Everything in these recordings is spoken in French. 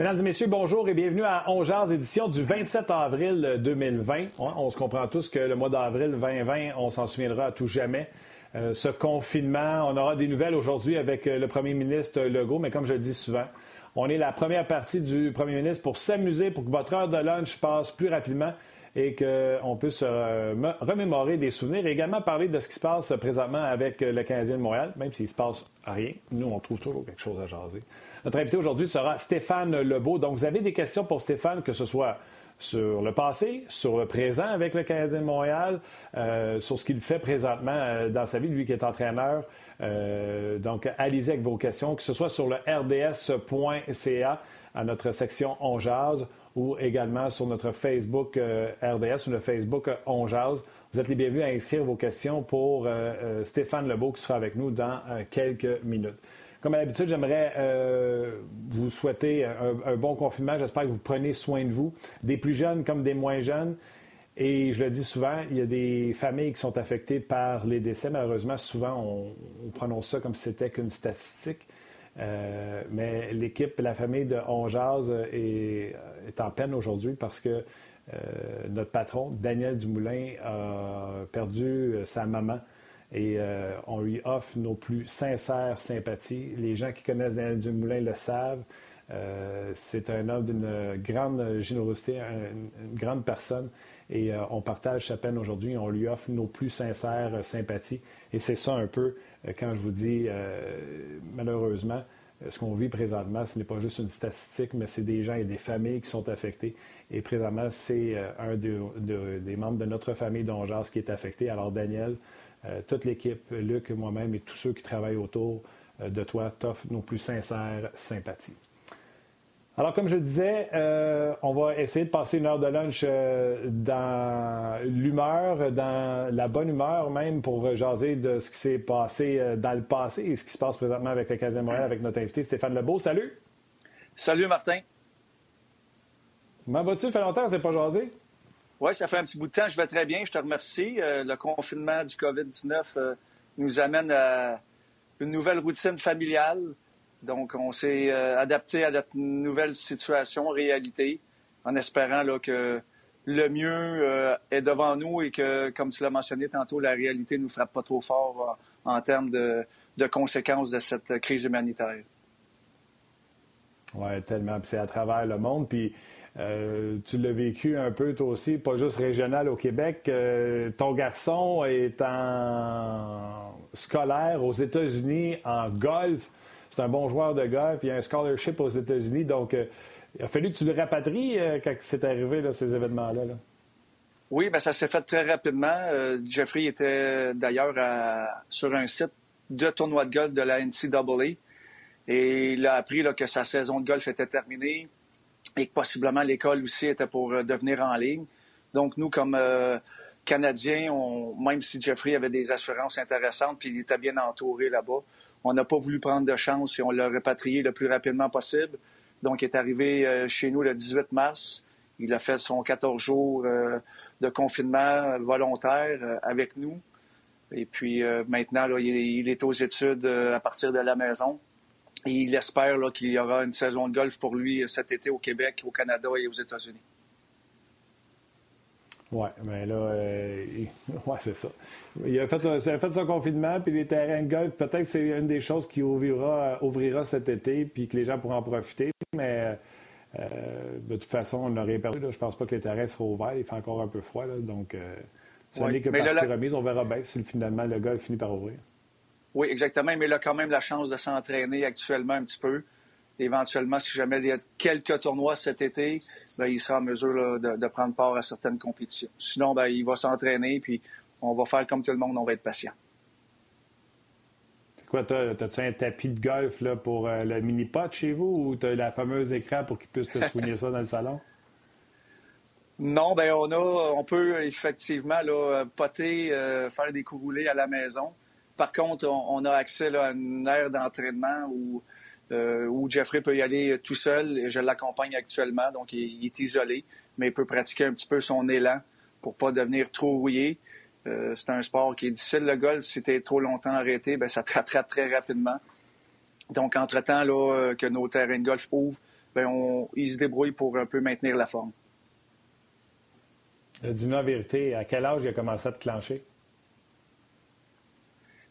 Mesdames et messieurs, bonjour et bienvenue à Ongears, édition du 27 avril 2020. On se comprend tous que le mois d'avril 2020, on s'en souviendra à tout jamais. Euh, ce confinement, on aura des nouvelles aujourd'hui avec euh, le premier ministre Legault, mais comme je le dis souvent, on est la première partie du premier ministre pour s'amuser, pour que votre heure de lunch passe plus rapidement et qu'on puisse euh, remémorer des souvenirs et également parler de ce qui se passe présentement avec le Canadien de Montréal, même s'il ne se passe rien. Nous, on trouve toujours quelque chose à jaser. Notre invité aujourd'hui sera Stéphane Lebeau. Donc, vous avez des questions pour Stéphane, que ce soit sur le passé, sur le présent avec le Canadien de Montréal, euh, sur ce qu'il fait présentement euh, dans sa vie, lui qui est entraîneur. donc, allez-y avec vos questions, que ce soit sur le rds.ca à notre section On Jazz ou également sur notre Facebook euh, RDS ou le Facebook euh, Vous êtes les bienvenus à inscrire vos questions pour euh, Stéphane Lebeau qui sera avec nous dans quelques minutes. Comme à l'habitude, j'aimerais vous souhaiter un, bon confinement. J'espère que vous prenez soin de vous, des plus jeunes comme des moins jeunes. Et je le dis souvent, il y a des familles qui sont affectées par les décès. Malheureusement, souvent, on, on prononce ça comme si c'était qu'une statistique. Euh, mais l'équipe, la famille de Onjaz est, est en peine aujourd'hui parce que euh, notre patron, Daniel Dumoulin, a perdu euh, sa maman et on lui offre nos plus sincères sympathies. Les gens qui connaissent Daniel Dumoulin le savent. C'est un homme d'une grande générosité, une, grande personne. Et on partage sa peine aujourd'hui. On lui offre nos plus sincères sympathies. Et c'est ça un peu euh, quand je vous dis, euh, malheureusement, euh, ce qu'on vit présentement, ce n'est pas juste une statistique, mais c'est des gens et des familles qui sont affectés. Et présentement, c'est un des membres de notre famille d'Ongeas qui est affecté. Alors, Daniel, toute l'équipe, Luc, moi-même et tous ceux qui travaillent autour de toi t'offrent nos plus sincères sympathies. Alors, comme je disais, euh, on va essayer de passer une heure de lunch euh, dans l'humeur, dans la bonne humeur même, pour jaser de ce qui s'est passé euh, dans le passé et ce qui se passe présentement avec le Casino Montréal, avec notre invité Stéphane Lebeau. Salut! Salut, Martin. Comment vas-tu? Ça fait longtemps que pas jasé? Oui, ça fait un petit bout de temps. Je vais très bien. Je te remercie. le confinement du COVID-19 nous amène à une nouvelle routine familiale. Donc, on s'est euh, adapté à notre nouvelle situation, réalité, en espérant là, que le mieux euh, est devant nous et que, comme tu l'as mentionné tantôt, la réalité ne nous frappe pas trop fort euh, en termes de, conséquences de cette crise humanitaire. Oui, tellement. c'est à travers le monde. Puis tu l'as vécu un peu toi aussi, pas juste régional au Québec. ton garçon est en scolaire aux États-Unis en golf. C'est un bon joueur de golf. Il a un scholarship aux États-Unis. Donc, euh, il a fallu que tu le rapatries euh, quand c'est arrivé, ces événements-là. Oui, bien, ça s'est fait très rapidement. Euh, Jeffrey était d'ailleurs sur un site de tournoi de golf de la NCAA. Et il a appris que sa saison de golf était terminée et que possiblement l'école aussi était pour devenir en ligne. Donc, nous, comme Canadiens, même si Jeffrey avait des assurances intéressantes puis il était bien entouré là-bas, on n'a pas voulu prendre de chance et on l'a répatrié le plus rapidement possible. Donc, il est arrivé euh, chez nous le 18 mars. Il a fait son 14 jours euh, de confinement volontaire euh, avec nous. Et puis maintenant, il est aux études à partir de la maison. Et il espère qu'il y aura une saison de golf pour lui cet été au Québec, au Canada et aux États-Unis. Oui, mais là, euh, ouais, c'est ça. Il a, fait, a fait son confinement, puis les terrains de golf, peut-être que c'est une des choses qui ouvrira, ouvrira cet été, puis que les gens pourront en profiter. Mais euh, de toute façon, on n'aurait perdu. Là. Je pense pas que les terrains seront ouverts. Il fait encore un peu froid. Là, donc, euh, ce n'est que partie remise. On verra bien si finalement le golf finit par ouvrir. Oui, exactement. Mais il a quand même la chance de s'entraîner actuellement un petit peu éventuellement, si jamais il y a quelques tournois cet été, ben, il sera en mesure de, prendre part à certaines compétitions. Sinon, ben, il va s'entraîner, puis on va faire comme tout le monde, on va être patient. C'est quoi, as-tu un tapis de golf là, pour euh, le mini-pot chez vous ou tu as la fameuse écran pour qu'il puisse te soigner ça dans le salon? Non, ben on a, on peut effectivement là, poter, euh, faire des coups roulés à la maison. Par contre, on, a accès à une aire d'entraînement où euh, où Jeffrey peut y aller tout seul je l'accompagne actuellement, donc il, est isolé, mais il peut pratiquer un petit peu son élan pour pas devenir trop rouillé. Euh, c'est un sport qui est difficile, le golf. Si tu trop longtemps arrêté, ben, ça te rattrape très rapidement. Donc, entre-temps là, euh, que nos terrains de golf ouvrent, ben on, il se débrouille pour un peu maintenir la forme. Euh, dis-nous la vérité, à quel âge il a commencé à te clencher?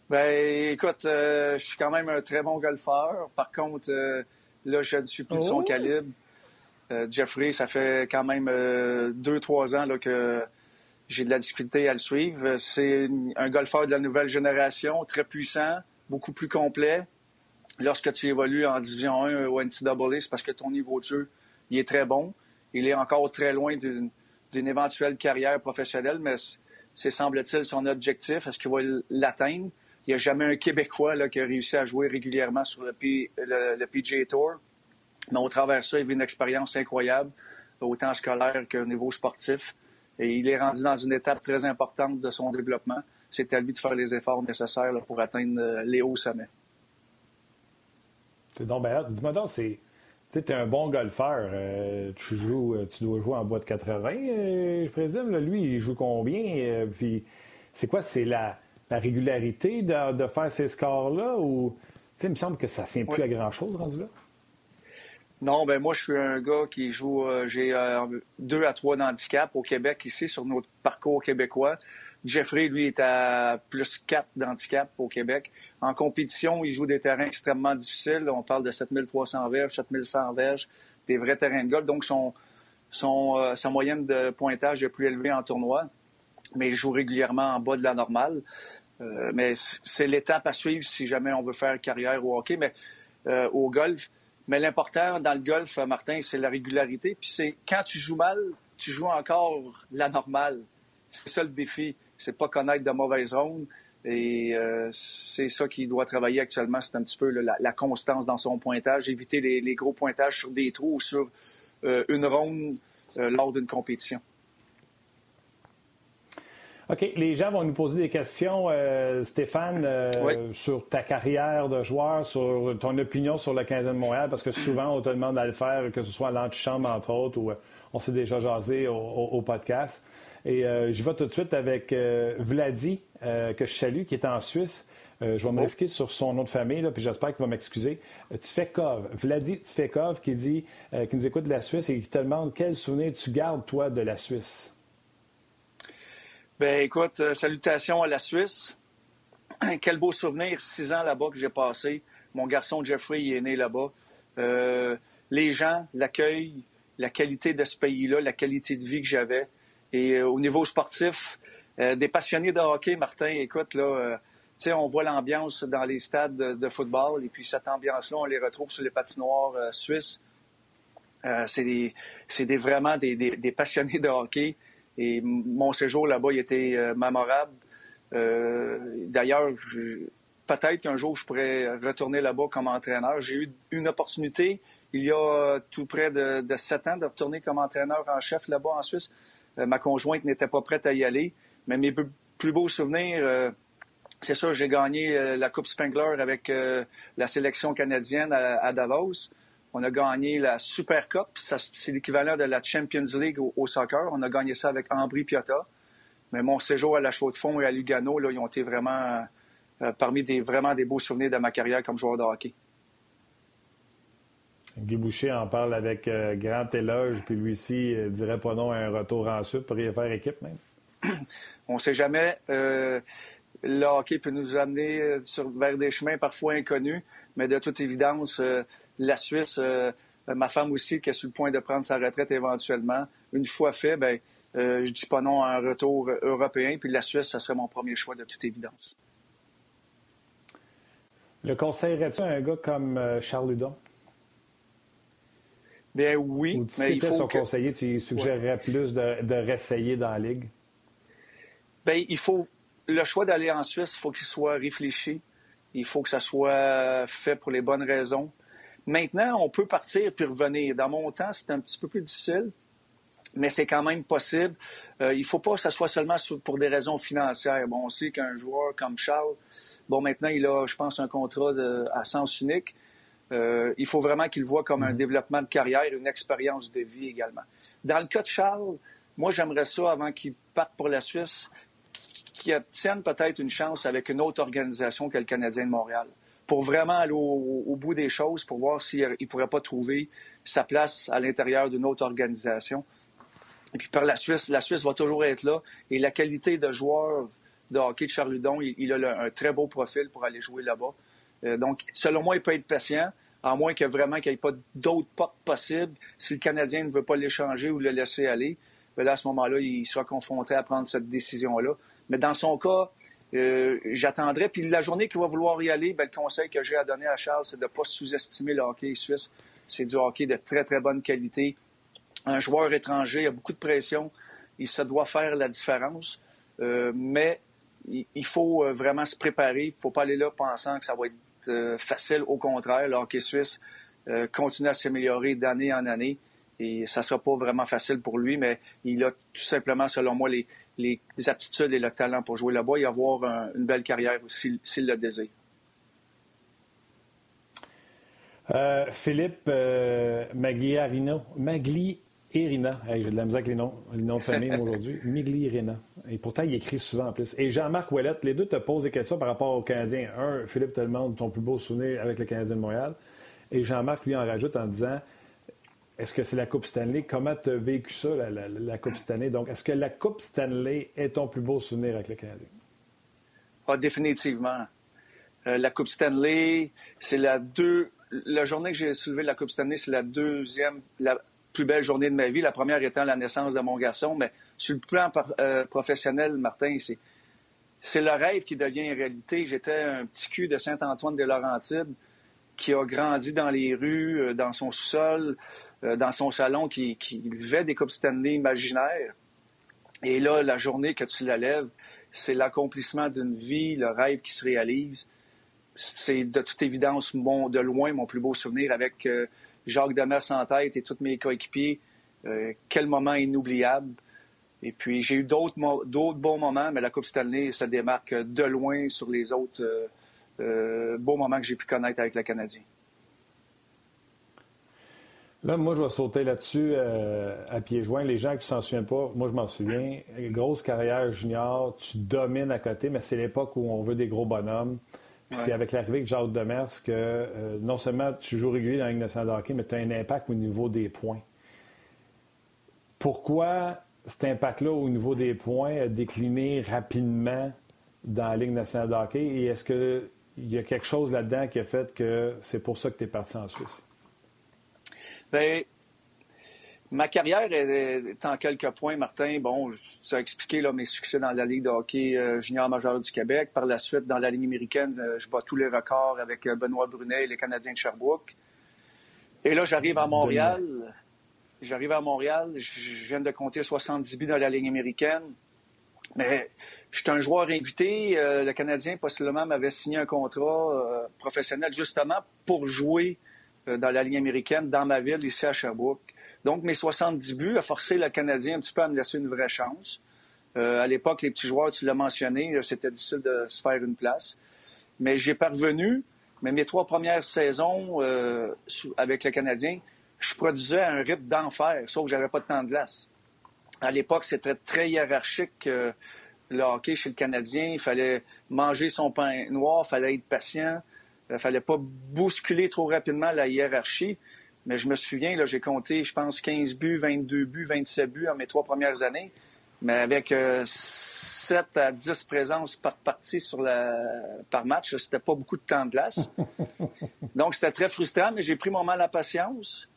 Ben, écoute, euh, je suis quand même un très bon golfeur. Par contre, euh, là, je ne suis plus de son oh! calibre. Jeffrey, ça fait quand même deux, trois ans là, que j'ai de la difficulté à le suivre. C'est un golfeur de la nouvelle génération, très puissant, beaucoup plus complet. Lorsque tu évolues en Division 1 ou NCAA, c'est parce que ton niveau de jeu il est très bon. Il est encore très loin d'une éventuelle carrière professionnelle, mais c'est, semble-t-il, son objectif. Est-ce qu'il va l'atteindre? Il n'y a jamais un Québécois qui a réussi à jouer régulièrement sur le, PGA Tour. Mais au travers de ça, il vit une expérience incroyable, autant scolaire qu'au niveau sportif. Et il est rendu dans une étape très importante de son développement. C'est à lui de faire les efforts nécessaires pour atteindre euh, les hauts sommets. C'est donc. Dis-moi donc, c'est tu es un bon golfeur. Euh, tu joues, euh, tu dois jouer en bois de 80, euh, je présume. lui, il joue combien? puis c'est quoi? C'est la, régularité de, faire ces scores-là? Ou il me semble que ça ne tient plus à grand-chose rendu là? Non, ben moi, je suis un gars qui joue. J'ai deux à trois d'handicap au Québec ici sur notre parcours québécois. Jeffrey, lui, est à plus 4 d'handicap au Québec. En compétition, il joue des terrains extrêmement difficiles. On parle de 7300 verges, 7100 verges, des vrais terrains de golf. Donc, son, son, euh, sa moyenne de pointage est plus élevée en tournoi, mais il joue régulièrement en bas de la normale. Euh, mais c'est l'étape à suivre si jamais on veut faire carrière au hockey, mais euh, au golf. Mais l'important dans le golf, Martin, c'est la régularité. Puis c'est quand tu joues mal, tu joues encore la normale. C'est ça le défi c'est pas connaître de mauvaises zones. Et euh, c'est ça qu'il doit travailler actuellement, c'est un petit peu la, constance dans son pointage, éviter les, gros pointages sur des trous ou sur euh, une ronde euh, lors d'une compétition. OK, les gens vont nous poser des questions, Stéphane, sur ta carrière de joueur, sur ton opinion sur le 15 de Montréal, parce que souvent, on te demande à le faire, que ce soit à l'antichambre, entre autres, ou on s'est déjà jasé au podcast. Et euh, je vais tout de suite avec euh, Vladi, euh, que je salue, qui est en Suisse. je vais me risquer sur son nom de famille, là, puis j'espère qu'il va m'excuser. Tifekov, Vladi Tifekov, qui dit, qui nous écoute de la Suisse et qui te demande quel souvenir tu gardes, toi, de la Suisse. Ben écoute, salutations à la Suisse. quel beau souvenir, six ans là-bas que j'ai passé. Mon garçon Jeffrey est né là-bas. les gens, l'accueil, la qualité de ce pays-là, la qualité de vie que j'avais. Et euh, au niveau sportif, euh, des passionnés de hockey, Martin, écoute, là, euh, on voit l'ambiance dans les stades de, football, et puis cette ambiance-là, on les retrouve sur les patinoires suisses. c'est des, des, vraiment des, passionnés de hockey. Et mon séjour là-bas, il était mémorable. D'ailleurs, peut-être qu'un jour, je pourrais retourner là-bas comme entraîneur. J'ai eu une opportunité il y a tout près de, sept ans de retourner comme entraîneur en chef là-bas en Suisse. Euh, ma conjointe n'était pas prête à y aller. Mais mes plus beaux souvenirs, euh, c'est sûr, j'ai gagné euh, la Coupe Spengler avec la sélection canadienne à, Davos. On a gagné la Super Cup, c'est l'équivalent de la Champions League au, soccer. On a gagné ça avec Ambry Piotta. Mais mon séjour à la Chaux-de-Fonds et à Lugano, là, ils ont été vraiment parmi des, vraiment des beaux souvenirs de ma carrière comme joueur de hockey. Guy Boucher en parle avec euh, grand éloge, puis lui ci euh, dirait pas non à un retour en Sud pour y faire équipe même. On ne sait jamais. Euh, le hockey peut nous amener sur, vers des chemins parfois inconnus, mais de toute évidence, la Suisse, ma femme aussi, qui est sur le point de prendre sa retraite éventuellement, une fois fait, ben, je dis pas non à un retour européen, puis la Suisse, ça serait mon premier choix de toute évidence. Le conseillerais-tu à un gars comme Charles Ludon? Bien oui, mais il faut son conseiller, tu suggérerais plus de, de réessayer dans la ligue? Bien, il faut le choix d'aller en Suisse, il faut qu'il soit réfléchi. Il faut que ça soit fait pour les bonnes raisons. Maintenant, on peut partir puis revenir. Dans mon temps, c'était un petit peu plus difficile, mais c'est quand même possible. Euh, il ne faut pas que ça soit seulement pour des raisons financières. Bon, on sait qu'un joueur comme Charles, bon, maintenant, il a, je pense, un contrat à sens unique. Euh, il faut vraiment qu'il voit comme un mhm. développement de carrière, une expérience de vie également. Dans le cas de Charles, moi, j'aimerais ça, avant qu'il parte pour la Suisse, qu'il obtienne peut-être une chance avec une autre organisation que le Canadien de Montréal. Pour vraiment aller au, bout des choses, pour voir s'il ne pourrait pas trouver sa place à l'intérieur d'une autre organisation. Et puis par la Suisse, la Suisse va toujours être là. Et la qualité de joueur de hockey de Charludon, il, a un très beau profil pour aller jouer là-bas. Euh, donc, selon moi, il peut être patient, à moins que vraiment qu'il n'y ait pas d'autres portes possibles. Si le Canadien ne veut pas l'échanger ou le laisser aller, bien là, à ce moment-là, il sera confronté à prendre cette décision-là. Mais dans son cas, euh, j'attendrai. Puis la journée qu'il va vouloir y aller, ben, le conseil que j'ai à donner à Charles, c'est de ne pas sous-estimer le hockey suisse. C'est du hockey de très, très bonne qualité. Un joueur étranger a beaucoup de pression. Il se doit faire la différence. Euh, mais il faut euh, vraiment se préparer. Il ne faut pas aller là pensant que ça va être facile. Au contraire, le hockey suisse continue à s'améliorer d'année en année. Et ça ne sera pas vraiment facile pour lui, mais il a tout simplement, selon moi, les, les aptitudes et le talent pour jouer là-bas et avoir une belle carrière s'il le désire. Euh, Philippe euh, Magliarino, Maglierina, hey, j'ai de la misère avec les noms, les noms de famille aujourd'hui, Miglierina. Et pourtant, il écrit souvent en plus. Et Jean-Marc Ouellette, les deux te posent des questions par rapport aux Canadiens. Un, Philippe te demande ton plus beau souvenir avec le Canadien de Montréal. Et Jean-Marc, lui, en rajoute en disant est-ce que c'est la Coupe Stanley? Comment tu as vécu ça, la, Coupe Stanley? Donc, est-ce que la Coupe Stanley est ton plus beau souvenir avec le Canadien? Ah, définitivement. Euh, la Coupe Stanley, c'est la deux. La journée que j'ai soulevé la Coupe Stanley, c'est la deuxième, la plus belle journée de ma vie. La première étant la naissance de mon garçon. Mais sur le plan euh, professionnel, Martin, c'est, c'est le rêve qui devient réalité. J'étais un petit cul de Saint-Antoine de Laurentides qui a grandi dans les rues, euh, dans son sous-sol. Euh, dans son salon qui, qui vivait des Coupes Stanley imaginaires. Et là, la journée que tu la lèves, c'est l'accomplissement d'une vie, le rêve qui se réalise. C'est de toute évidence mon, de loin mon plus beau souvenir avec euh, Jacques Demers en tête et tous mes coéquipiers. Quel moment inoubliable. Et puis, j'ai eu d'autres, bons moments, mais la Coupe Stanley se démarque de loin sur les autres beaux moments que j'ai pu connaître avec le Canadien. Là, moi, je vais sauter là-dessus euh, à pieds joints. Les gens qui ne s'en souviennent pas, moi, je m'en souviens. Grosse carrière junior, tu domines à côté, mais c'est l'époque où on veut des gros bonhommes. Puis c'est avec l'arrivée de Jacques Demers que euh, non seulement tu joues régulier dans la Ligue nationale de hockey, mais tu as un impact au niveau des points. Pourquoi cet impact-là au niveau des points a décliné rapidement dans la Ligue nationale de hockey? Et est-ce qu'il y a quelque chose là-dedans qui a fait que c'est pour ça que tu es parti en Suisse? Bien, ma carrière est, en quelques points, Martin. Bon, tu as expliqué là, mes succès dans la Ligue de hockey euh, junior majeur du Québec. Par la suite, dans la Ligue américaine, euh, je bats tous les records avec euh, Benoît Brunet et les Canadiens de Sherbrooke. Et là, j'arrive à Montréal. J'arrive à Montréal. Je viens de compter 70 buts dans la Ligue américaine. Mais je suis un joueur invité. le Canadien, possiblement, m'avait signé un contrat professionnel justement pour jouer euh, dans la ligne américaine, dans ma ville, ici à Sherbrooke. Donc, mes 70 buts a forcé le Canadien un petit peu à me laisser une vraie chance. Euh, à l'époque, les petits joueurs, tu l'as mentionné, c'était difficile de se faire une place. Mais j'ai parvenu, mais mes trois premières saisons euh, avec le Canadien, je produisais un rythme d'enfer, sauf que j'avais pas de temps de glace. À l'époque, c'était très hiérarchique le hockey chez le Canadien. Il fallait manger son pain noir, il fallait être patient. Il ne fallait pas bousculer trop rapidement la hiérarchie. Mais je me souviens, là, j'ai compté, je pense, 15 buts, 22 buts, 27 buts en mes trois premières années. Mais avec 7 euh, à 10 présences par partie sur la, par match, c'était pas beaucoup de temps de glace. Donc, c'était très frustrant, mais j'ai pris mon mal à patience.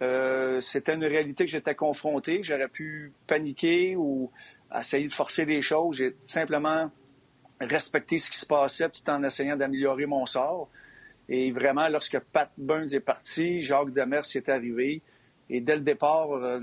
Euh, c'était une réalité que j'étais confronté. J'aurais pu paniquer ou essayer de forcer les choses. J'ai simplement respecter ce qui se passait tout en essayant d'améliorer mon sort. Et vraiment, lorsque Pat Burns est parti, Jacques Demers est arrivé. Et dès le départ, euh,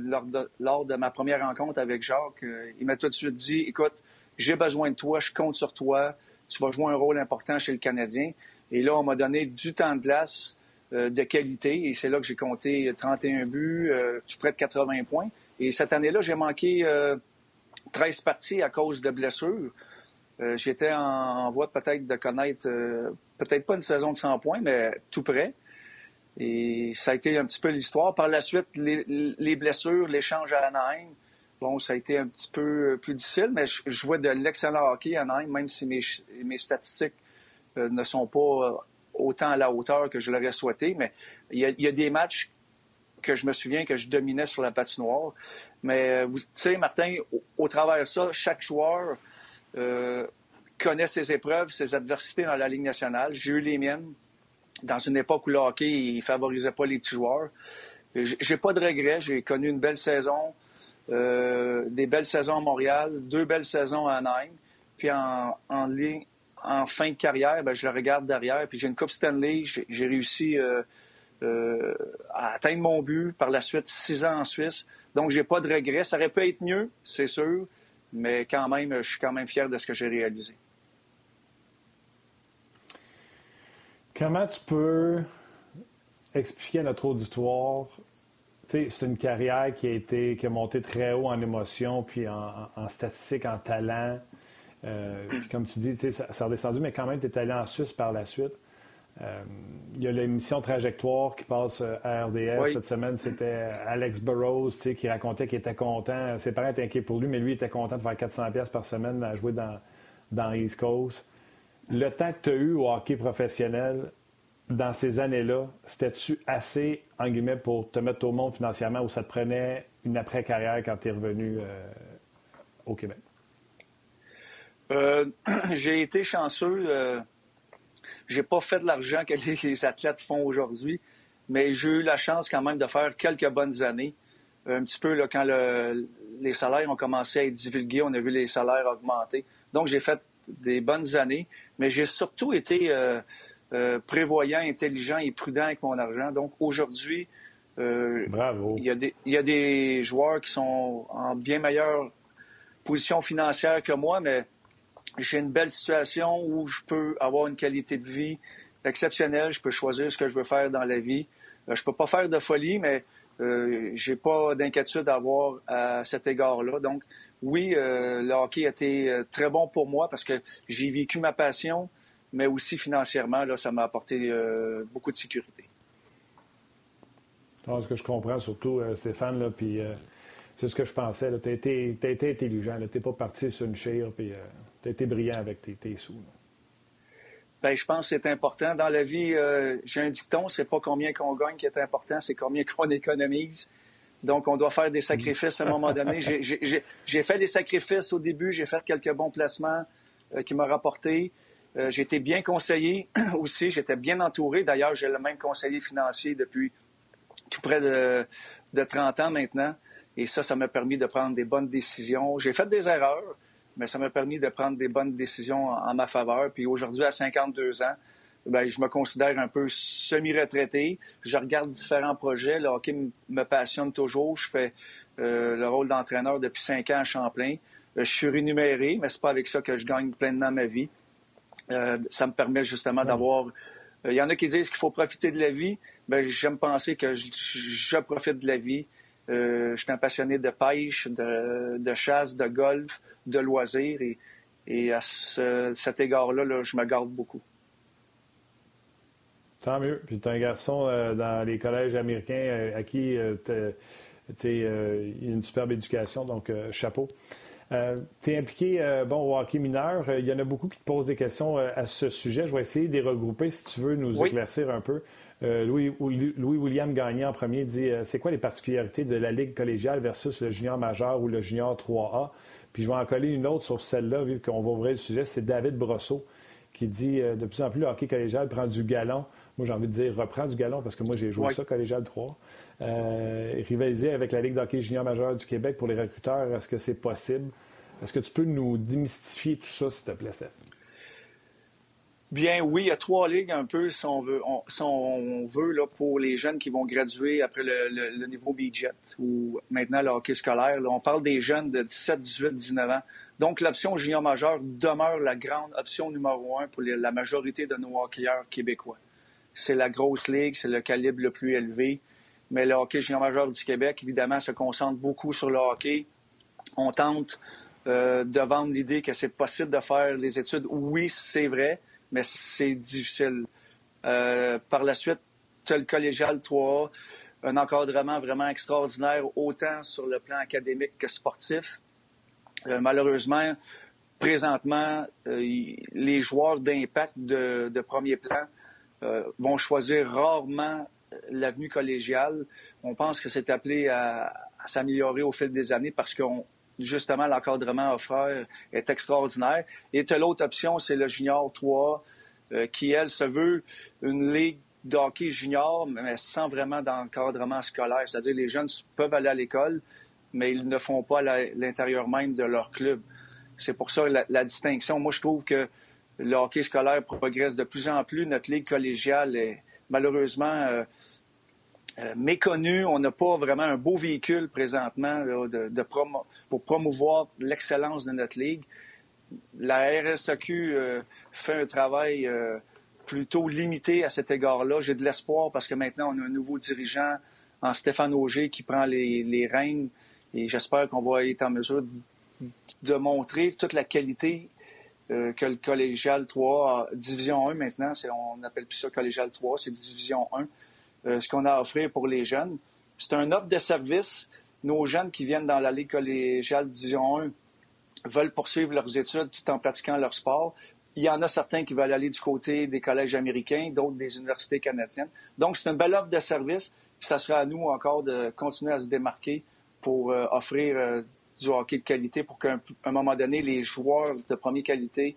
lors, de, ma première rencontre avec Jacques, euh, il m'a tout de suite dit Écoute, j'ai besoin de toi, je compte sur toi, tu vas jouer un rôle important chez le Canadien. Et là, on m'a donné du temps de glace de qualité. Et c'est là que j'ai compté 31 buts, tout près de 80 points. Et cette année-là, j'ai manqué 13 parties à cause de blessures. Euh, j'étais en, voie peut-être de connaître, euh, peut-être pas une saison de 100 points, mais tout près. Et ça a été un petit peu l'histoire. Par la suite, les, blessures, l'échange à Anaheim, bon, ça a été un petit peu euh, plus difficile, mais je, jouais de l'excellent hockey à Anaheim, même si mes, statistiques ne sont pas autant à la hauteur que je l'aurais souhaité, mais il y, a, des matchs que je me souviens que je dominais sur la patinoire. Mais vous savez, Martin, au, travers de ça, chaque joueur connaît ses épreuves, ses adversités dans la Ligue nationale. J'ai eu les miennes dans une époque où le hockey ne favorisait pas les petits joueurs. J'ai pas de regrets. J'ai connu une belle saison, euh, des belles saisons à Montréal, deux belles saisons à Anaheim. Puis en, en, fin de carrière, ben, je le regarde derrière. Puis j'ai une Coupe Stanley. J'ai réussi euh, euh, à atteindre mon but. Par la suite, six ans en Suisse. Donc, j'ai pas de regrets. Ça aurait pu être mieux, c'est sûr. Mais quand même, je suis quand même fier de ce que j'ai réalisé. Comment tu peux expliquer à notre auditoire, c'est une carrière qui a été qui a monté très haut en émotion, puis en, en statistique, en talent. Euh, puis comme tu dis, ça, ça a redescendu, mais quand même, tu es allé en Suisse par la suite. Euh, il y a l'émission Trajectoire qui passe euh, à RDS. Cette semaine, c'était Alex Burrows qui racontait qu'il était content. Ses parents étaient inquiets pour lui, mais lui, il était content de faire 400$ par semaine à jouer dans, dans East Coast le temps que tu as eu au hockey professionnel dans ces années-là, c'était-tu assez, en guillemets, pour te mettre au monde financièrement ou ça te prenait une après-carrière quand tu es revenu euh, au Québec? Euh, j'ai été chanceux. Euh, j'ai pas fait de l'argent que les, athlètes font aujourd'hui, mais j'ai eu la chance quand même de faire quelques bonnes années. Un petit peu là, quand les salaires ont commencé à être divulgués, on a vu les salaires augmenter. Donc, j'ai fait des bonnes années, mais j'ai surtout été euh, euh, prévoyant, intelligent et prudent avec mon argent. Donc aujourd'hui, euh, il y, y a des joueurs qui sont en bien meilleure position financière que moi, mais j'ai une belle situation où je peux avoir une qualité de vie exceptionnelle. Je peux choisir ce que je veux faire dans la vie. je peux pas faire de folie, mais euh, j'ai pas d'inquiétude à avoir à cet égard-là. Donc, oui, euh, le hockey a été euh, très bon pour moi parce que j'ai vécu ma passion, mais aussi financièrement, là, ça m'a apporté euh, beaucoup de sécurité. ce que je comprends surtout, Stéphane, là, puis c'est ce que je pensais. Tu as, été intelligent. Tu n'es pas parti sur une chire, puis tu as été brillant avec tes, sous. Ben, je pense que c'est important. Dans la vie, j'ai un dicton, c'est pas combien qu'on gagne qui est important, c'est combien qu'on économise. Donc, on doit faire des sacrifices à un moment donné. J'ai fait des sacrifices au début, j'ai fait quelques bons placements euh, qui m'ont rapporté. Euh, j'ai été bien conseillé aussi, j'étais bien entouré. D'ailleurs, j'ai le même conseiller financier depuis tout près de, 30 ans maintenant. Et ça, ça m'a permis de prendre des bonnes décisions. J'ai fait des erreurs, mais ça m'a permis de prendre des bonnes décisions en ma faveur. Puis aujourd'hui, à 52 ans, ben, je me considère un peu semi-retraité. Je regarde différents projets. Le hockey me passionne toujours. Je fais euh, le rôle d'entraîneur depuis cinq ans à Champlain. Euh, je suis rémunéré, mais c'est pas avec ça que je gagne pleinement ma vie. Euh, ça me permet justement d'avoir. Il y en a qui disent qu'il faut profiter de la vie. Ben, j'aime penser que je, profite de la vie. Je suis un passionné de pêche, de, chasse, de golf, de loisirs. Et, à cet égard-là, là, je me garde beaucoup. Tant mieux. Puis tu es un garçon euh, dans les collèges américains euh, à qui euh, il y a une superbe éducation, donc chapeau. tu es impliqué bon, au hockey mineur. Il y en a beaucoup qui te posent des questions à ce sujet. Je vais essayer de les regrouper si tu veux nous éclaircir un peu. Louis, Louis, William Gagné en premier dit c'est quoi les particularités de la Ligue collégiale versus le junior majeur ou le junior 3A Puis je vais en coller une autre sur celle-là, vu qu'on va ouvrir le sujet. C'est David Brosseau qui dit de plus en plus le hockey collégial prend du galon moi j'ai envie de dire reprends du galon parce que moi j'ai joué ça collégial 3. Euh, rivaliser avec la Ligue d'hockey junior majeur du Québec pour les recruteurs, est-ce que c'est possible? Est-ce que tu peux nous démystifier tout ça, s'il te plaît, Steph? Bien oui, il y a trois ligues un peu, si on veut, veut là, pour les jeunes qui vont graduer après le, niveau budget ou maintenant le hockey scolaire. on parle des jeunes de 17, 18, 19 ans. Donc l'option junior majeur demeure la grande option numéro un pour la majorité de nos hockeyeurs québécois c'est la grosse ligue, c'est le calibre le plus élevé. Mais le hockey junior majeur du Québec, évidemment, se concentre beaucoup sur le hockey. On tente euh, de vendre l'idée que c'est possible de faire les études. Oui, c'est vrai, mais c'est difficile. Euh, par la suite, tu le collégial 3A, un encadrement vraiment extraordinaire, autant sur le plan académique que sportif. Euh, malheureusement, présentement, les joueurs d'impact de, premier plan vont choisir rarement l'avenue collégiale. On pense que c'est appelé à, s'améliorer au fil des années parce que justement, l'encadrement offert est extraordinaire. Et l'autre option, c'est le Junior 3, qui, elle, se veut une ligue de hockey junior, mais sans vraiment d'encadrement scolaire. C'est-à-dire les jeunes peuvent aller à l'école, mais ils ne font pas l'intérieur même de leur club. C'est pour ça la, distinction. Moi, je trouve que le hockey scolaire progresse de plus en plus. Notre ligue collégiale est malheureusement euh, euh, méconnue. On n'a pas vraiment un beau véhicule présentement pour promouvoir l'excellence de notre ligue. La RSAQ euh, fait un travail plutôt limité à cet égard-là. J'ai de l'espoir parce que maintenant, on a un nouveau dirigeant en Stéphane Auger qui prend les, rênes et j'espère qu'on va être en mesure de montrer toute la qualité euh, que le collégial 3, division 1 maintenant, on n'appelle plus ça collégial 3, c'est division 1, euh, ce qu'on a à offrir pour les jeunes. C'est un offre de service. Nos jeunes qui viennent dans la Ligue collégiale division 1 veulent poursuivre leurs études tout en pratiquant leur sport. Il y en a certains qui veulent aller du côté des collèges américains, d'autres des universités canadiennes. Donc, c'est une belle offre de service. ça sera à nous encore de continuer à se démarquer pour euh, offrir euh, du hockey de qualité pour qu'à un, moment donné, les joueurs de première qualité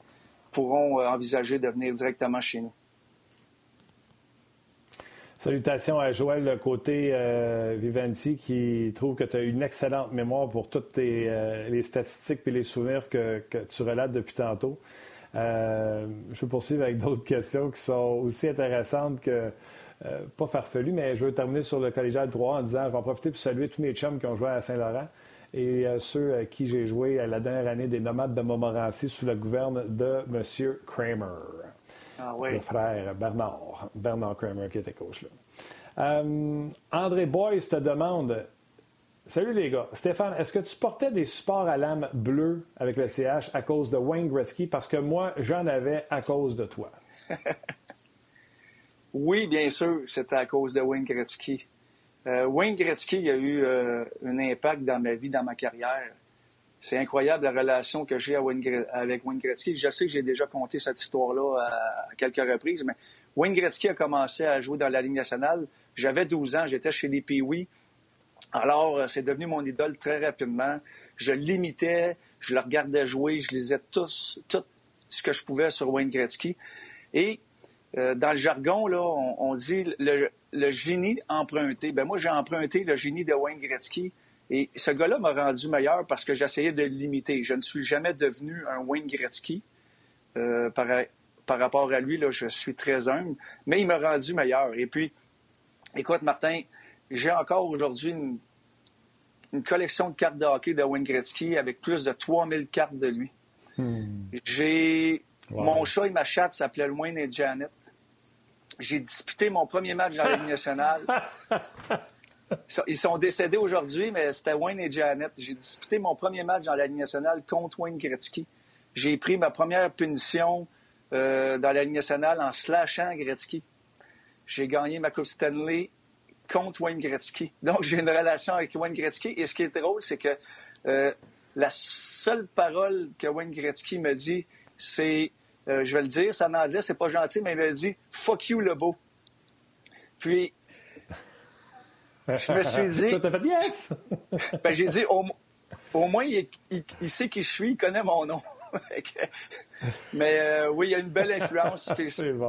pourront envisager de venir directement chez nous. Salutations à Joël Côté Vivanti qui trouve que tu as une excellente mémoire pour toutes les statistiques et les souvenirs que, tu relates depuis tantôt. Euh, je vais poursuivre avec d'autres questions qui sont aussi intéressantes que euh, pas farfelues, mais je veux terminer sur le collégial 3 en disant je vais en profiter pour saluer tous mes chums qui ont joué à Saint-Laurent et euh, ceux à qui j'ai joué à la dernière année des Nomades de Montmorency sous la gouverne de M. Kramer. Ah Le frère Bernard, Bernard Kramer qui était coach là. André Boyce te demande Salut les gars. Stéphane, est-ce que tu portais des supports à lame bleue avec le CH à cause de Wayne Gretzky? Parce que moi, j'en avais à cause de toi. oui, bien sûr, c'était à cause de Wayne Gretzky. Euh, Wayne Gretzky a eu euh, un impact dans ma vie, dans ma carrière. C'est incroyable la relation que j'ai avec Wayne Gretzky. Je sais que j'ai déjà conté cette histoire-là à, quelques reprises, mais Wayne Gretzky a commencé à jouer dans la Ligue nationale. J'avais 12 ans, j'étais chez les Pee-Wee. Alors, euh, c'est devenu mon idole très rapidement. Je l'imitais, je le regardais jouer, je lisais tout, tout ce que je pouvais sur Wayne Gretzky. Et euh, dans le jargon, on, dit le, génie emprunté. Ben moi, j'ai emprunté le génie de Wayne Gretzky. Et ce gars-là m'a rendu meilleur parce que j'essayais de l'imiter. Je ne suis jamais devenu un Wayne Gretzky. Euh, par, par, rapport à lui, là, je suis très humble, mais il m'a rendu meilleur. Et puis, écoute, Martin, j'ai encore aujourd'hui une, collection de cartes de hockey de Wayne Gretzky avec plus de 3000 cartes de lui. Hmm. J'ai mon chat et ma chatte s'appelaient Wayne et Janet. J'ai disputé mon premier match dans la Ligue nationale. Ils sont décédés aujourd'hui, mais c'était Wayne et Janet. J'ai disputé mon premier match dans la Ligue nationale contre Wayne Gretzky. J'ai pris ma première punition euh, dans la Ligue nationale en slashant Gretzky. J'ai gagné ma Coupe Stanley contre Wayne Gretzky. Donc, j'ai une relation avec Wayne Gretzky. Et ce qui est drôle, c'est que euh, la seule parole que Wayne Gretzky me dit, c'est, euh, je vais le dire, ça en anglais, c'est pas gentil, mais il me dit « fuck you, le beau ». Puis, je me suis dit... fait yes! ben, j'ai dit, au, moins, il, sait qui je suis, il connaît mon nom. mais euh, oui, il y a une belle influence.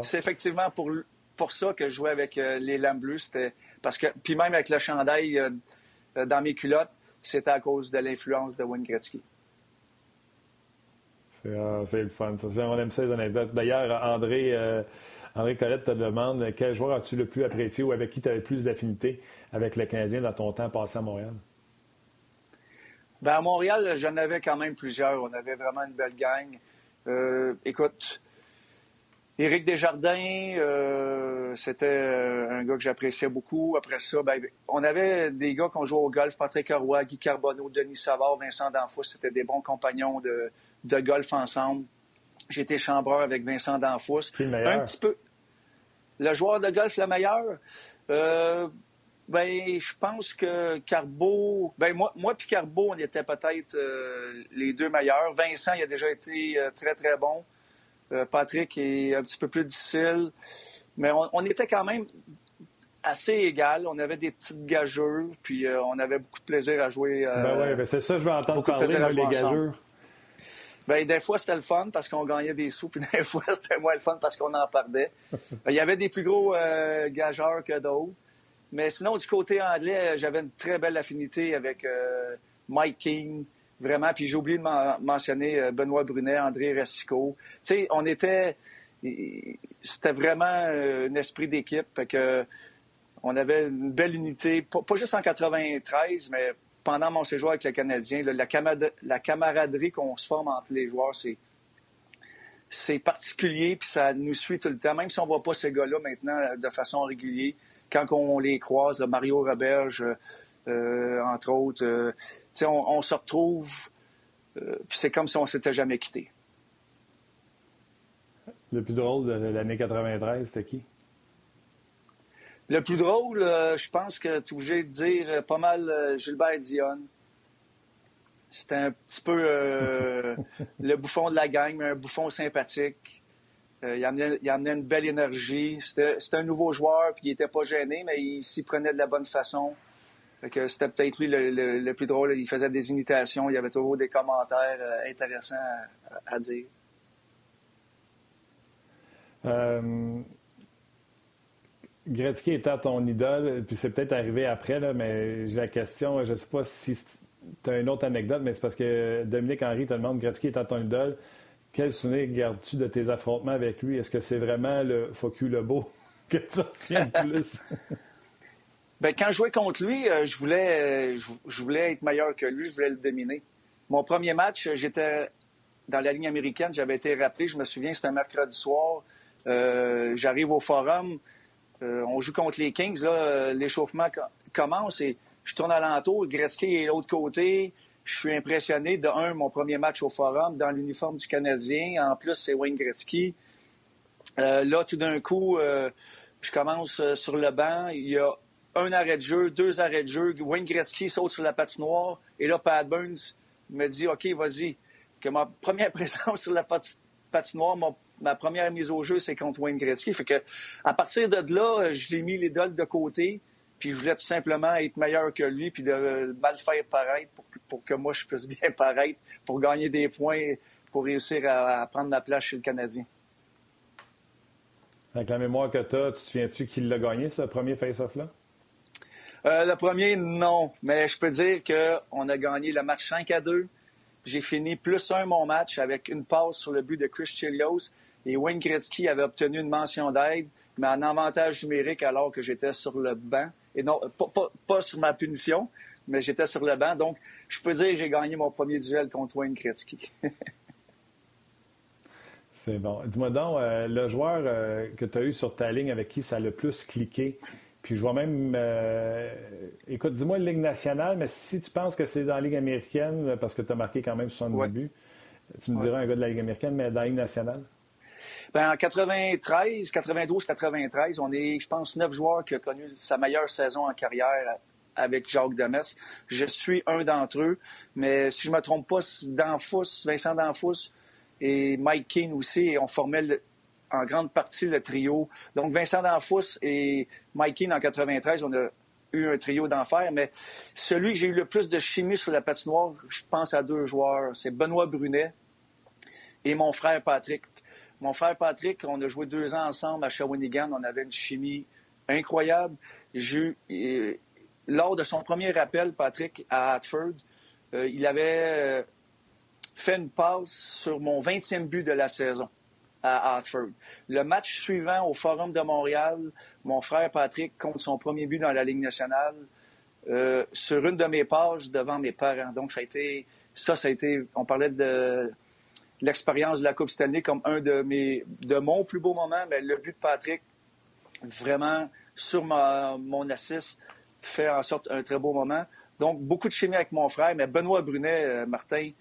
c'est effectivement pour, pour ça que je jouais avec les Lames. C'était parce que, puis même avec le chandail euh, euh, dans mes culottes, c'était à cause de l'influence de Wayne Gretzky. C'est euh, le fun. Ça. On aime ces anecdotes. D'ailleurs, André, André Colette te demande quel joueur as-tu le plus apprécié ou avec qui tu avais plus d'affinité avec le Canadien dans ton temps passé à Montréal? Ben à Montréal, j'en avais quand même plusieurs. On avait vraiment une belle gang. écoute, Éric Desjardins, euh, c'était euh, un gars que j'appréciais beaucoup. Après ça, ben, on avait des gars qui ont joué au golf, Patrick Roy, Guy Carbonneau, Denis Savard, Vincent Danfous. C'était des bons compagnons de, golf ensemble. J'étais chambreur avec Vincent Danfous. Un petit peu. Le joueur de golf le meilleur? Euh, ben, je pense que Carbo, ben moi, moi puis Carbo, on était peut-être les deux meilleurs. Vincent, il a déjà été très très bon. Euh, Patrick est un petit peu plus difficile. Mais on, était quand même assez égal. On avait des petites gageurs, puis euh, on avait beaucoup de plaisir à jouer. Euh, ben oui, ben c'est ça, je vais entendre parler, moi, les gageurs. Ben, des fois, c'était le fun parce qu'on gagnait des sous, puis des fois, c'était moins le fun parce qu'on en perdait. Il y avait des plus gros euh, gageurs que d'autres. Mais sinon, du côté anglais, j'avais une très belle affinité avec Mike King, vraiment. Puis j'ai oublié de mentionner Benoît Brunet, André Racicot. Tu sais, on était... C'était vraiment un esprit d'équipe. que on avait une belle unité, pas, juste en 93, mais pendant mon séjour avec le Canadien. la, camaraderie qu'on se forme entre les joueurs, c'est c'est particulier, puis ça nous suit tout le temps, même si on ne voit pas ces gars-là maintenant euh, de façon régulière. Quand on les croise, Mario Roberge, euh, entre autres, euh, on, se retrouve, puis c'est comme si on s'était jamais quitté. Le plus drôle de l'année 93, c'était qui? Le plus drôle, euh, je pense que tu es obligé de dire euh, pas mal euh, Gilbert Dion. C'était un petit peu le bouffon de la gang, mais un bouffon sympathique. il, amenait, une belle énergie. C'était un nouveau joueur, puis il n'était pas gêné, mais il s'y prenait de la bonne façon. C'était peut-être lui le, plus drôle. Il faisait des imitations, il y avait toujours des commentaires intéressants à, à dire. Gretzky étant ton idole, puis c'est peut-être arrivé après, mais j'ai la question, je ne sais pas si tu as une autre anecdote, mais c'est parce que Dominique Henry te demande Gretzky étant ton idole, quel souvenir gardes-tu de tes affrontements avec lui? Est-ce que c'est vraiment le le beau que tu retiens le plus? ben, quand je jouais contre lui, euh, je voulais, je, voulais être meilleur que lui, je voulais le dominer. Mon premier match, j'étais dans la ligne américaine, j'avais été rappelé, je me souviens, c'était un mercredi soir. Euh, j'arrive au forum, euh, on joue contre les Kings, euh, l'échauffement commence et je tourne alentour, Gretzky est de l'autre côté. Je suis impressionné. De un, mon premier match au Forum dans l'uniforme du Canadien. En plus, c'est Wayne Gretzky. Euh, là, tout d'un coup, je commence sur le banc. Il y a un arrêt de jeu, deux arrêts de jeu. Wayne Gretzky saute sur la patinoire. Et là, Pat Burns me dit OK, vas-y. Que ma première présence sur la patinoire, mon ma première mise au jeu, c'est contre Wayne Gretzky. Fait que, à partir de là, je l'ai mis l'idole de côté. Puis je voulais tout simplement être meilleur que lui, puis de mal faire paraître pour que, moi je puisse bien paraître, pour gagner des points, pour réussir à, prendre ma place chez le Canadien. Avec la mémoire que tu as, tu te souviens-tu qui l'a gagné, ce premier face-off-là? Euh, le premier, non. Mais je peux dire qu'on a gagné le match 5 à 2. J'ai fini plus un mon match avec une passe sur le but de Chris Chilios et Wayne Gretzky avait obtenu une mention d'aide, mais en avantage numérique alors que j'étais sur le banc. Et non, pas, sur ma punition, mais j'étais sur le banc. Donc, je peux dire que j'ai gagné mon premier duel contre Wayne Gretzky. C'est bon. Dis-moi donc, euh, le joueur euh, que tu as eu sur ta ligne avec qui ça a le plus cliqué, puis je vois même. Euh, écoute, dis-moi Ligue nationale, mais si tu penses que c'est dans la Ligue américaine, parce que tu as marqué quand même 70 buts, tu me diras un gars de la Ligue américaine, mais dans la Ligue nationale? Ben, en 93, 92, 93, on est, je pense, neuf joueurs qui ont connu sa meilleure saison en carrière avec Jacques Demers. Je suis un d'entre eux, mais si je ne me trompe pas, Danfous, Vincent Danfous et Mike Keane aussi, on formait en grande partie le trio. Donc, Vincent Danfous et Mike Keane en 93, on a eu un trio d'enfer, mais celui que j'ai eu le plus de chimie sur la patinoire, je pense à deux joueurs. C'est Benoît Brunet et mon frère Patrick. Mon frère Patrick, on a joué deux ans ensemble à Shawinigan. On avait une chimie incroyable. lors de son premier appel, Patrick, à Hartford, euh, il avait euh, fait une passe sur mon 20e but de la saison à Hartford. Le match suivant au Forum de Montréal, mon frère Patrick compte son premier but dans la Ligue nationale euh, sur une de mes pages devant mes parents. Donc, ça a été, ça, ça a été, on parlait de l'expérience de la Coupe Stanley comme un de mes, de mon plus beau moment, mais le but de Patrick, vraiment, sur mon assist, fait en sorte un très beau moment. Donc, beaucoup de chimie avec mon frère, mais Benoît Brunet, euh, Martin,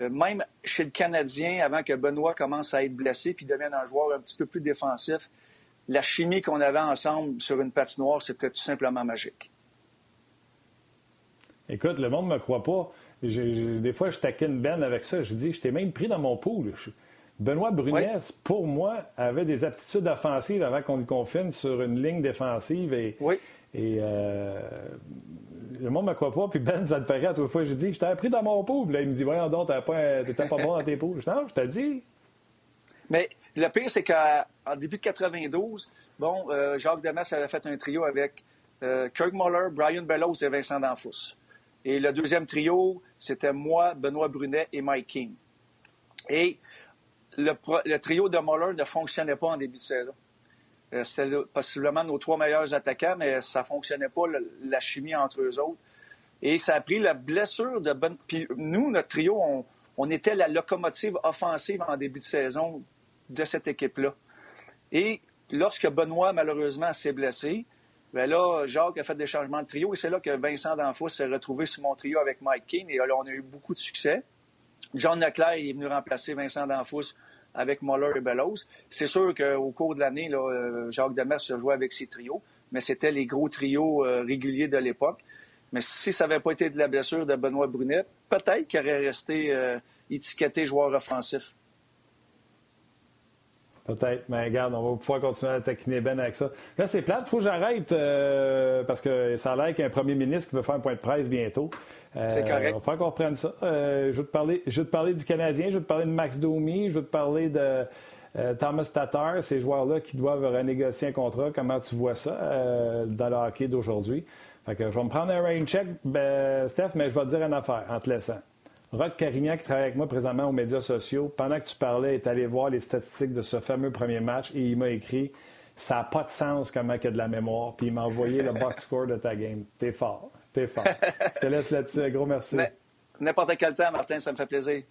euh, même chez le Canadien, avant que Benoît commence à être blessé puis devienne un joueur un petit peu plus défensif, la chimie qu'on avait ensemble sur une patinoire, c'était tout simplement magique. Écoute, le monde ne me croit pas des fois, je taquine Ben avec ça. Je dis, je t'ai même pris dans mon pool. Benoît Brunet, pour moi, avait des aptitudes offensives avant qu'on le confine sur une ligne défensive. Et, oui. et euh, le monde ne me croit pas. Puis Ben, ça te ferait à toute fois. J'ai dit, je t'ai appris dans mon pot. Là, il me dit, voyons donc, t'étais pas, pas bon dans tes. Je dis, non, je t'ai dit. Mais le pire, c'est qu'en début de 92, bon, euh, Jacques Demers avait fait un trio avec euh, Kirk Muller, Brian Bellows et Vincent Danfous. Et le deuxième trio, c'était moi, Benoît Brunet et Mike King. Et le, trio de Muller ne fonctionnait pas en début de saison. Euh, c'était possiblement nos trois meilleurs attaquants, mais ça ne fonctionnait pas, la chimie entre eux autres. Et ça a pris la blessure de Ben. Puis nous, notre trio, on, était la locomotive offensive en début de saison de cette équipe-là. Et lorsque Benoît, malheureusement, s'est blessé, bien là, Jacques a fait des changements de trio et c'est là que Vincent Danfous s'est retrouvé sur mon trio avec Mike King et là, on a eu beaucoup de succès. John Leclerc est venu remplacer Vincent Danfous avec Muller et Bellows. C'est sûr qu'au cours de l'année, euh, Jacques Demers se jouait avec ses trios, mais c'était les gros trios euh, réguliers de l'époque. Mais si ça n'avait pas été de la blessure de Benoît Brunet, peut-être qu'il aurait resté euh, étiqueté joueur offensif. Peut-être, mais regarde, on va pouvoir continuer à taquiner Ben avec ça. Là, c'est plate, il faut que j'arrête euh, parce que ça a l'air qu'il y a un premier ministre qui veut faire un point de presse bientôt. Euh, c'est correct. Il va qu'on reprenne ça. Euh, je, veux te parler, je veux te parler du Canadien, je veux te parler de Max Domi, je veux te parler de Thomas Tatar, ces joueurs-là qui doivent renégocier un contrat. Comment tu vois ça dans le hockey d'aujourd'hui? Fait que je vais me prendre un rain check, ben, Steph, mais je vais te dire une affaire en te laissant. Rock Carignan, qui travaille avec moi présentement aux médias sociaux, pendant que tu parlais, est allé voir les statistiques de ce fameux premier match et il m'a écrit Ça n'a pas de sens comment il y a de la mémoire. Puis il m'a envoyé le box score de ta game. T'es fort. T'es fort. Je te laisse là-dessus. Gros merci. N'importe quel temps, Martin, ça me fait plaisir.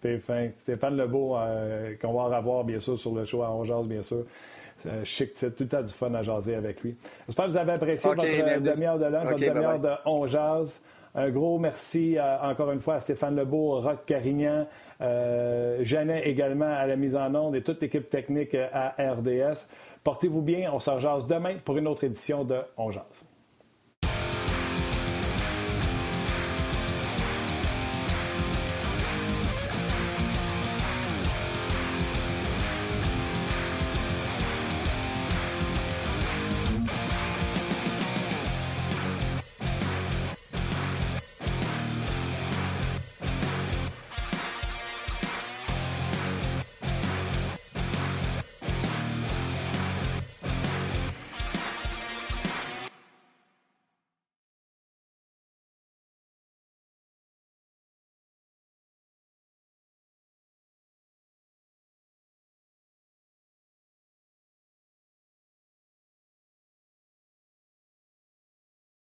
T'es fin. Stéphane Lebeau, euh, qu'on va revoir, bien sûr, sur le show à Ongeance, bien sûr. Un chic titre, tout le temps du fun à jaser avec lui. J'espère que vous avez apprécié votre demi-heure de lunch, votre demi-heure de On un gros merci euh, encore une fois à Stéphane Lebeau, Rock Carignan, euh, Jeannet également à la mise en onde et toute l'équipe technique à RDS. Portez-vous bien, on se rejase demain pour une autre édition de On Jase.